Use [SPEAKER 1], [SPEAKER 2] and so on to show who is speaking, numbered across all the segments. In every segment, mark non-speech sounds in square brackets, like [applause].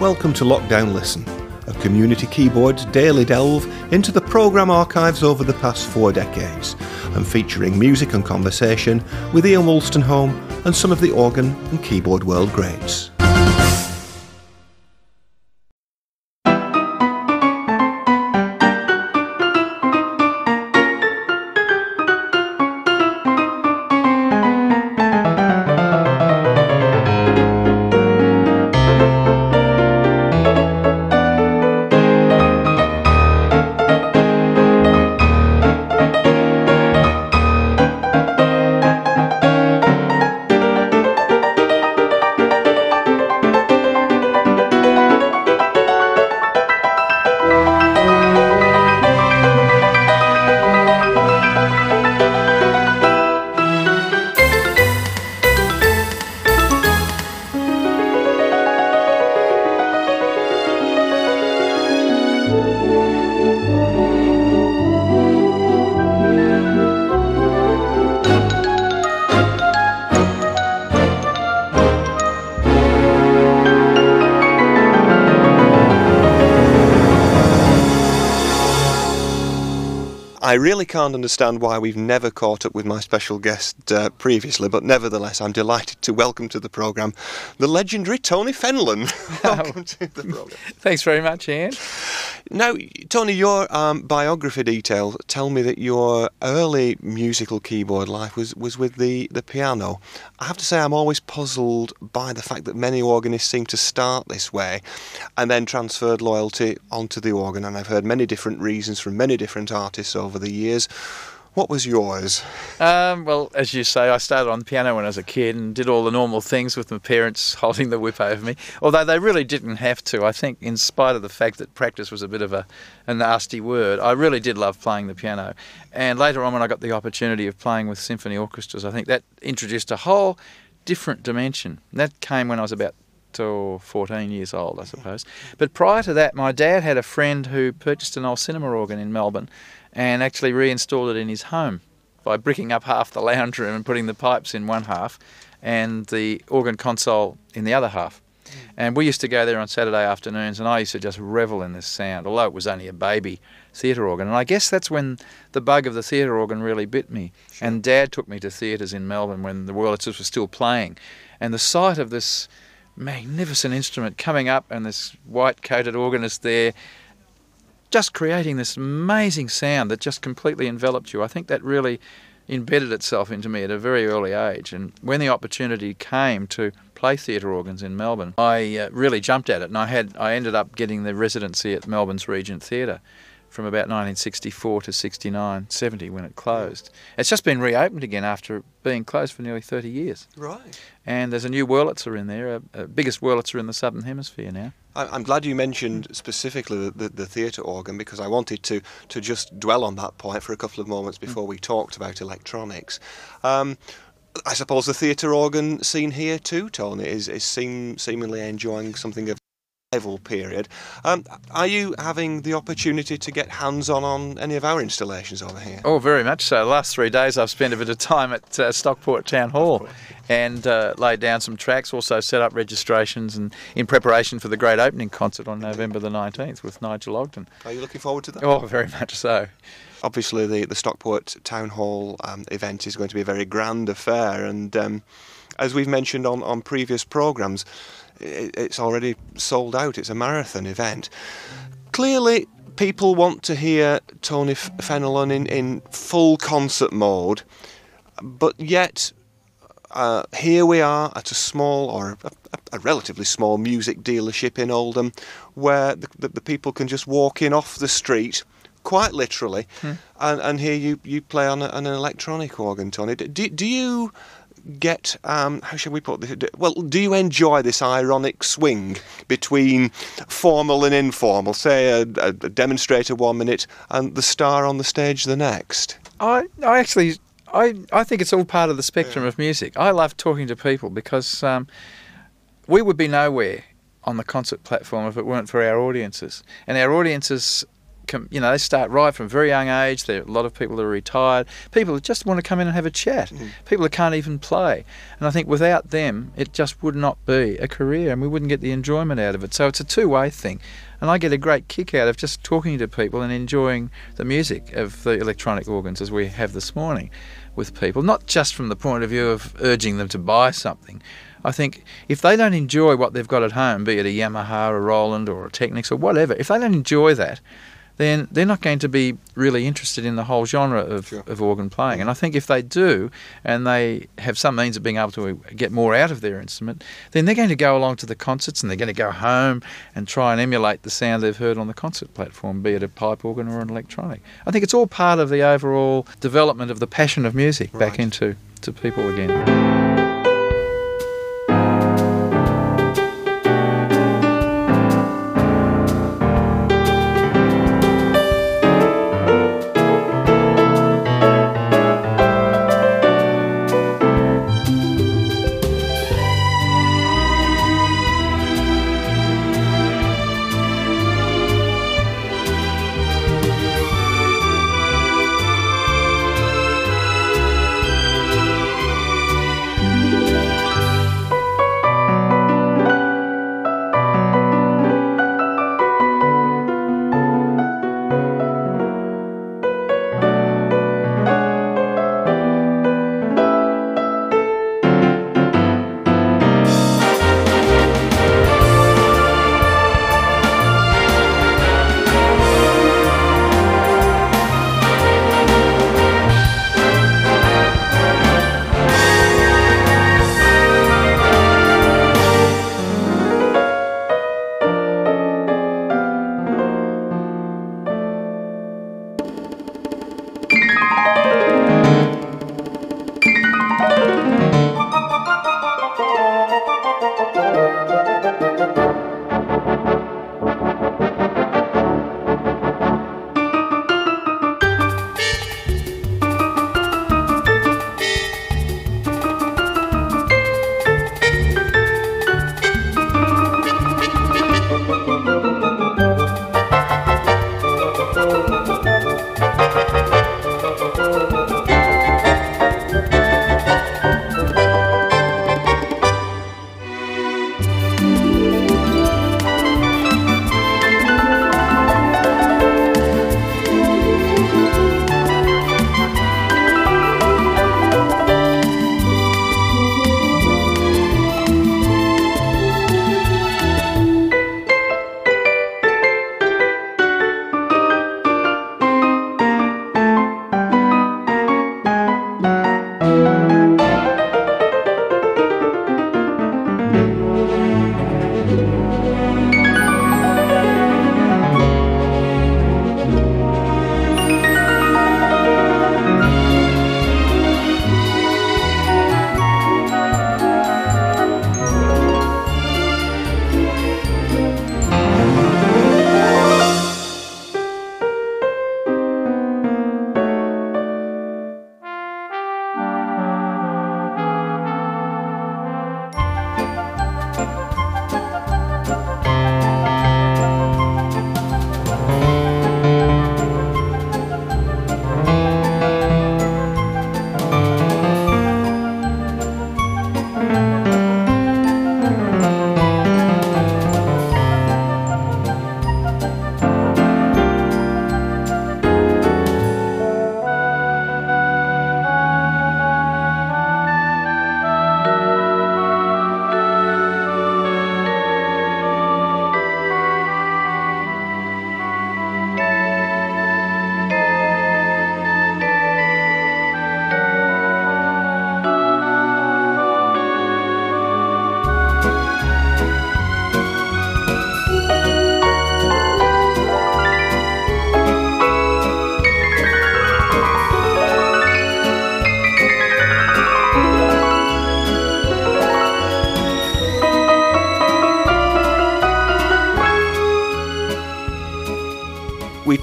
[SPEAKER 1] Welcome to Lockdown Listen, a community keyboard's daily delve into the programme archives over the past four decades, and featuring music and conversation with Ian Wolstenholme and some of the organ and keyboard world greats. I really can't understand why we've never caught up with my special guest uh, previously, but nevertheless, I'm delighted to welcome to the programme the legendary Tony Fenelon. [laughs] [laughs] welcome to the programme.
[SPEAKER 2] Thanks very much, Ian.
[SPEAKER 1] Now, Tony, your um, biography details tell me that your early musical keyboard life was, was with the, the piano. I have to say, I'm always puzzled by the fact that many organists seem to start this way and then transferred loyalty onto the organ. And I've heard many different reasons from many different artists over the years. What was yours?
[SPEAKER 2] Um, well, as you say, I started on the piano when I was a kid and did all the normal things with my parents [laughs] holding the whip over me. Although they really didn't have to. I think, in spite of the fact that practice was a bit of a, a nasty word, I really did love playing the piano. And later on, when I got the opportunity of playing with symphony orchestras, I think that introduced a whole different dimension. That came when I was about or 14 years old, I suppose. But prior to that, my dad had a friend who purchased an old cinema organ in Melbourne and actually reinstalled it in his home by bricking up half the lounge room and putting the pipes in one half and the organ console in the other half. Mm. And we used to go there on Saturday afternoons, and I used to just revel in this sound, although it was only a baby theatre organ. And I guess that's when the bug of the theatre organ really bit me. Sure. And Dad took me to theatres in Melbourne when the Wurlitzers were still playing. And the sight of this magnificent instrument coming up and this white coated organist there just creating this amazing sound that just completely enveloped you. I think that really embedded itself into me at a very early age. And when the opportunity came to play theatre organs in Melbourne, I uh, really jumped at it. And I had I ended up getting the residency at Melbourne's Regent Theatre from about 1964 to 69, 70 when it closed. It's just been reopened again after being closed for nearly 30 years.
[SPEAKER 1] Right.
[SPEAKER 2] And there's a new Wurlitzer in there, a, a biggest Wurlitzer in the southern hemisphere now.
[SPEAKER 1] I'm glad you mentioned specifically the, the, the theatre organ because I wanted to, to just dwell on that point for a couple of moments before we talked about electronics. Um, I suppose the theatre organ scene here too, Tony, is, is seem, seemingly enjoying something of period. Um, are you having the opportunity to get hands on on any of our installations over here?
[SPEAKER 2] Oh, very much so. The last three days I've spent a bit of time at uh, Stockport Town Hall and uh, laid down some tracks, also set up registrations and in preparation for the great opening concert on November the 19th with Nigel Ogden.
[SPEAKER 1] Are you looking forward to that?
[SPEAKER 2] Oh, very much so.
[SPEAKER 1] Obviously, the, the Stockport Town Hall um, event is going to be a very grand affair, and um, as we've mentioned on, on previous programmes, it's already sold out. It's a marathon event. Clearly, people want to hear Tony Fenelon in, in full concert mode, but yet uh, here we are at a small or a, a, relatively small music dealership in Oldham where the, the, the, people can just walk in off the street. Quite literally, hmm. and, and here you, you play on, a, on an electronic organ, Tony. Do, do you get um, how shall we put this? Well, do you enjoy this ironic swing between formal and informal? Say a, a demonstrator one minute and the star on the stage the next.
[SPEAKER 2] I I actually I I think it's all part of the spectrum yeah. of music. I love talking to people because um, we would be nowhere on the concert platform if it weren't for our audiences, and our audiences you know, they start right from a very young age. There are a lot of people that are retired. People that just want to come in and have a chat. Mm. People that can't even play. And I think without them, it just would not be a career, and we wouldn't get the enjoyment out of it. So it's a two-way thing. And I get a great kick out of just talking to people and enjoying the music of the electronic organs as we have this morning with people, not just from the point of view of urging them to buy something. I think if they don't enjoy what they've got at home, be it a Yamaha, a Roland, or a Technics, or whatever, if they don't enjoy that, then they're not going to be really interested in the whole genre of, sure. of organ playing. And I think if they do, and they have some means of being able to get more out of their instrument, then they're going to go along to the concerts and they're going to go home and try and emulate the sound they've heard on the concert platform, be it a pipe organ or an electronic. I think it's all part of the overall development of the passion of music right. back into to people again.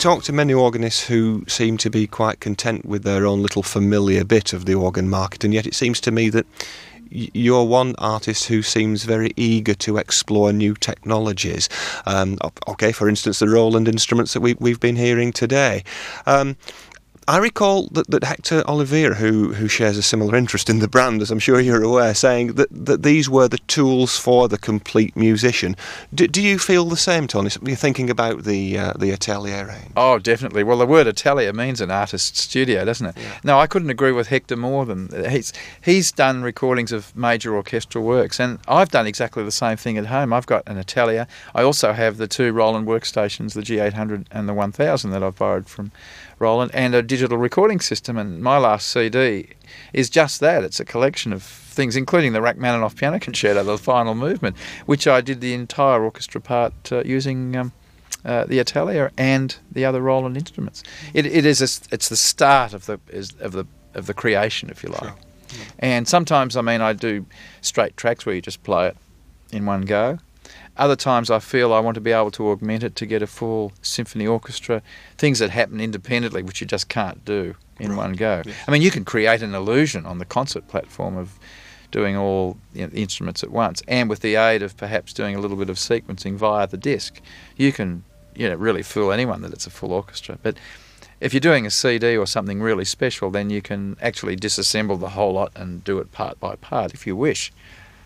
[SPEAKER 1] Talk to many organists who seem to be quite content with their own little familiar bit of the organ market, and yet it seems to me that you're one artist who seems very eager to explore new technologies. Um, okay, for instance, the Roland instruments that we, we've been hearing today. Um, I recall that, that Hector Olivera, who, who shares a similar interest in the brand, as I'm sure you're aware, saying that, that these were the tools for the complete musician. Do, do you feel the same, Tony? You're thinking about the uh, the Atelier range?
[SPEAKER 2] Oh, definitely. Well, the word atelier means an artist's studio, doesn't it? Yeah. No, I couldn't agree with Hector more than he's he's done recordings of major orchestral works, and I've done exactly the same thing at home. I've got an Atelier. I also have the two Roland workstations, the G800 and the 1000 that I've borrowed from Roland, and a digital recording system. And my last CD is just that. It's a collection of things, including the Rachmaninoff Piano Concerto, the final movement, which I did the entire orchestra part uh, using. Um, uh, the Atelier and the other Roland instruments. It, it is a, it's the start of the is, of the of the creation, if you like. Sure. Yeah. And sometimes, I mean, I do straight tracks where you just play it in one go. Other times I feel I want to be able to augment it to get a full symphony orchestra, things that happen independently which you just can't do in right. one go. Yes. I mean, you can create an illusion on the concert platform of doing all you know, the instruments at once, and with the aid of perhaps doing a little bit of sequencing via the disc, you can you know really fool anyone that it's a full orchestra. But if you're doing a CD or something really special, then you can actually disassemble the whole lot and do it part by part if you wish.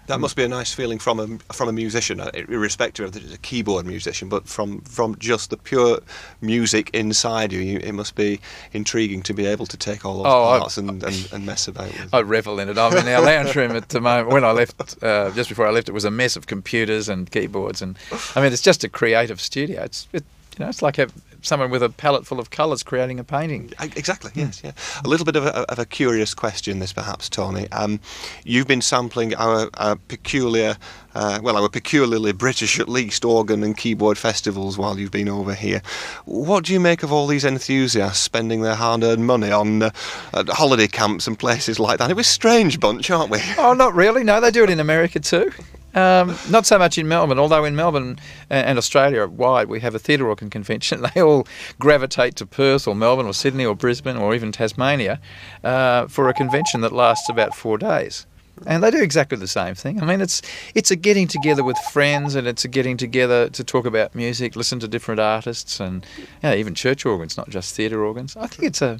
[SPEAKER 1] That must be a nice feeling from a from a musician, uh, irrespective of it's a keyboard musician, but from from just the pure music inside you, it must be intriguing to be able to take all those oh, parts I, and, and, and, mess about with.
[SPEAKER 2] I revel in it. I'm in our lounge room at the moment. When I left, uh, just before I left, it was a mess of computers and keyboards, and I mean, it's just a creative studio. It's it, you know, it's like a, someone with a palette full of colours creating a painting.
[SPEAKER 1] Exactly. Yes. Yeah. A little bit of a, of a curious question, this perhaps, Tony. Um, you've been sampling our, our peculiar, uh, well, our peculiarly British at least organ and keyboard festivals while you've been over here. What do you make of all these enthusiasts spending their hard-earned money on uh, holiday camps and places like that? It was a strange bunch, aren't we?
[SPEAKER 2] Oh, not really. No, they do it in America too. [laughs] Um, not so much in Melbourne, although in Melbourne and Australia wide we have a theatre organ convention. [laughs] They all gravitate to Perth or Melbourne or Sydney or Brisbane or even Tasmania uh, for a convention that lasts about four days. And they do exactly the same thing. I mean, it's it's a getting together with friends, and it's a getting together to talk about music, listen to different artists, and you know, even church organs, not just theatre organs. I think it's a,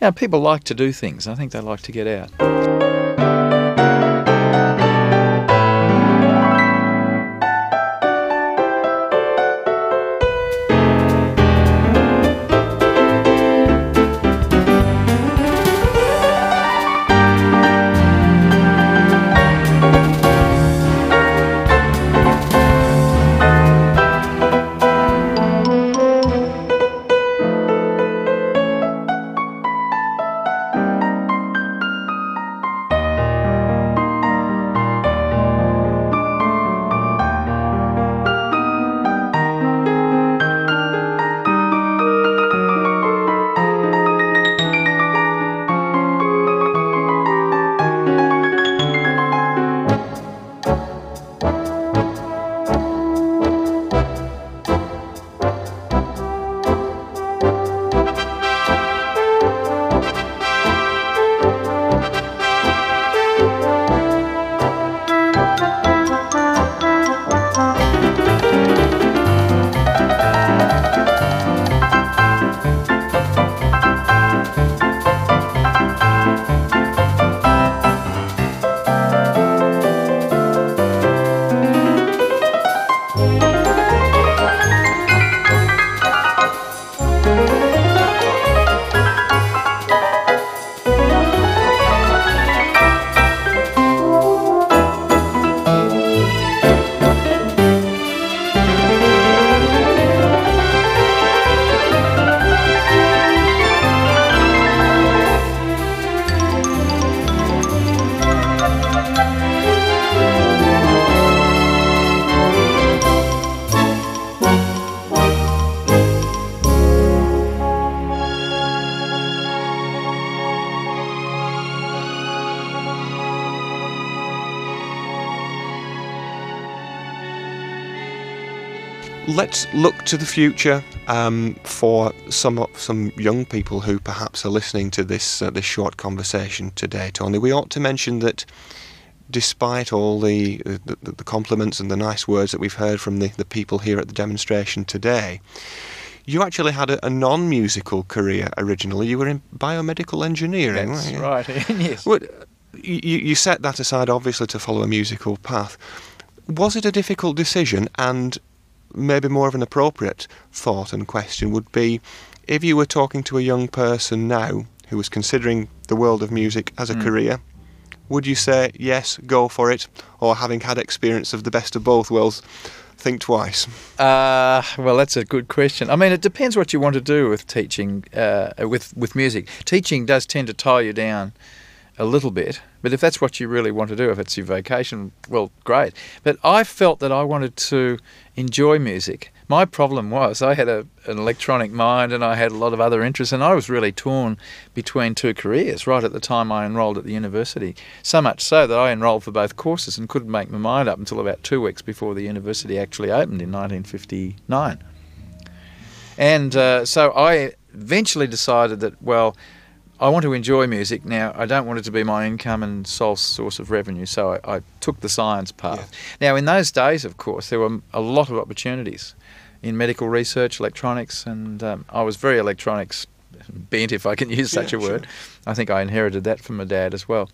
[SPEAKER 2] you know, people like to do things. I think they like to get out.
[SPEAKER 1] Let's look to the future um, for some some young people who perhaps are listening to this uh, this short conversation today, Tony. We ought to mention that despite all the, the, the compliments and the nice words that we've heard from the, the people here at the demonstration today, you actually had a, a non-musical career originally. You were in biomedical engineering.
[SPEAKER 2] That's
[SPEAKER 1] you?
[SPEAKER 2] right. [laughs] yes.
[SPEAKER 1] Well, you, you set that aside, obviously, to follow a musical path. Was it a difficult decision? And maybe more of an appropriate thought and question would be if you were talking to a young person now who was considering the world of music as a
[SPEAKER 2] Mm.
[SPEAKER 1] career, would you say, yes, go for it? Or having had experience of the best of both worlds, think twice?
[SPEAKER 2] Uh, well, that's a good question. I mean, it depends what you want to do with teaching, uh, with with music. Teaching does tend to tie you down a little bit, but if that's what you really want to do, if it's your vocation, well, great. But I felt that I wanted to enjoy music. My problem was I had a, an electronic mind and I had a lot of other interests, and I was really torn between two careers right at the time I enrolled at the university. So much so that I enrolled for both courses and couldn't make my mind up until about two weeks before the university actually opened in 1959. And uh, so I eventually decided that, well, I want to enjoy music now. I don't want it to be my income and sole source of revenue. So I, I took the science path. Now, in those days, of course, there were a lot of opportunities in medical research, electronics, and um, I was very electronics bent, if I can use such
[SPEAKER 1] Yeah,
[SPEAKER 2] a word.
[SPEAKER 1] sure.
[SPEAKER 2] I think I inherited that from my dad as well.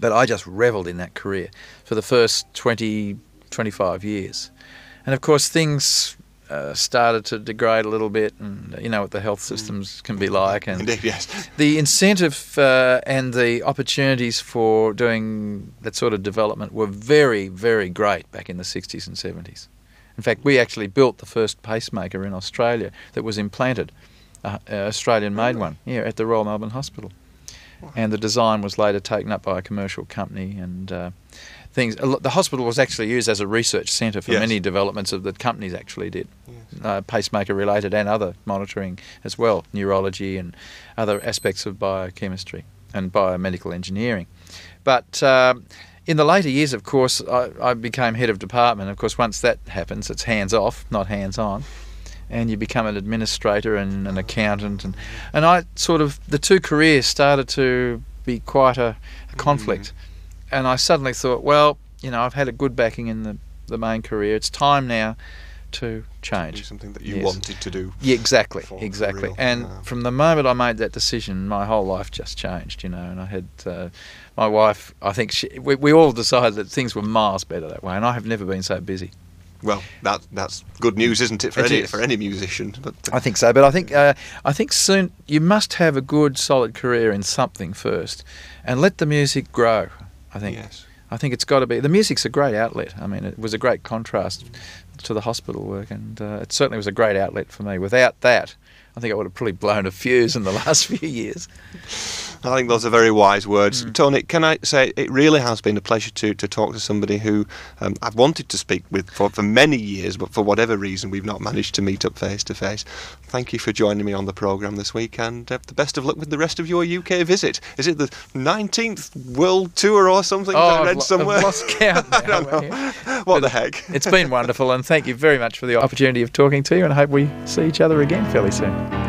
[SPEAKER 2] But I just revelled in that career for the first 20, 25 years. And of course, things uh, started to degrade a little bit, and you know what the health systems can be like. And
[SPEAKER 1] Indeed, yes.
[SPEAKER 2] the incentive uh, and the opportunities for doing that sort of development were very, very great back in the 60s and 70s. In fact, we actually built the first pacemaker in Australia that was implanted, uh, uh, Australian made
[SPEAKER 1] Really?
[SPEAKER 2] one, yeah, at the Royal Melbourne Hospital. And the design was later taken up by a commercial company and uh, things. The hospital was actually used as a research centre for
[SPEAKER 1] Yes.
[SPEAKER 2] many developments of that companies actually did
[SPEAKER 1] Yes.
[SPEAKER 2] uh, pacemaker related and other monitoring as well, neurology and other aspects of biochemistry and biomedical engineering. But um, in the later years, of course, I, I became head of department. Of course, once that happens, it's hands off, not hands on. And you become an administrator and an accountant, and, and I sort of the two careers started to be quite a, a conflict, and I suddenly thought, well, you know, I've had a good backing in the, the main career. It's time now to
[SPEAKER 1] Do
[SPEAKER 2] change.
[SPEAKER 1] something that you
[SPEAKER 2] Yes.
[SPEAKER 1] wanted to do.
[SPEAKER 2] Yeah, exactly, exactly. And
[SPEAKER 1] yeah.
[SPEAKER 2] from the moment I made that decision, my whole life just changed, you know. And I had uh, my wife. I think she, we, we all decided that things were miles better that way, and I have never been so busy.
[SPEAKER 1] Well, that that's good news, isn't it, for
[SPEAKER 2] It
[SPEAKER 1] any
[SPEAKER 2] is.
[SPEAKER 1] for any musician? But
[SPEAKER 2] I think so, but I think uh, I think soon you must have a good, solid career in something first, and let the music grow. I think.
[SPEAKER 1] yes,
[SPEAKER 2] I think it's got to be. The music's a great outlet. I mean, it was a great contrast to the hospital work, and uh, it certainly was a great outlet for me. Without that, I think I would have probably blown a fuse in the [laughs] last few years.
[SPEAKER 1] I think those are very wise words.
[SPEAKER 2] Mm.
[SPEAKER 1] Tony, can I say it really has been a pleasure to, to talk to somebody who um, I've wanted to speak with for, for many years, but for whatever reason we've not managed to meet up face to face. Thank you for joining me on the programme this week, and uh, the best of luck with the rest of your UK visit. Is it the 19th World Tour or something that I
[SPEAKER 2] Oh, I've
[SPEAKER 1] read
[SPEAKER 2] lo-
[SPEAKER 1] somewhere?
[SPEAKER 2] I've lost [laughs] count.
[SPEAKER 1] I don't know. What the heck?
[SPEAKER 2] It's been wonderful, and thank you very much for the opportunity of talking to you, and I hope we see each other again fairly soon.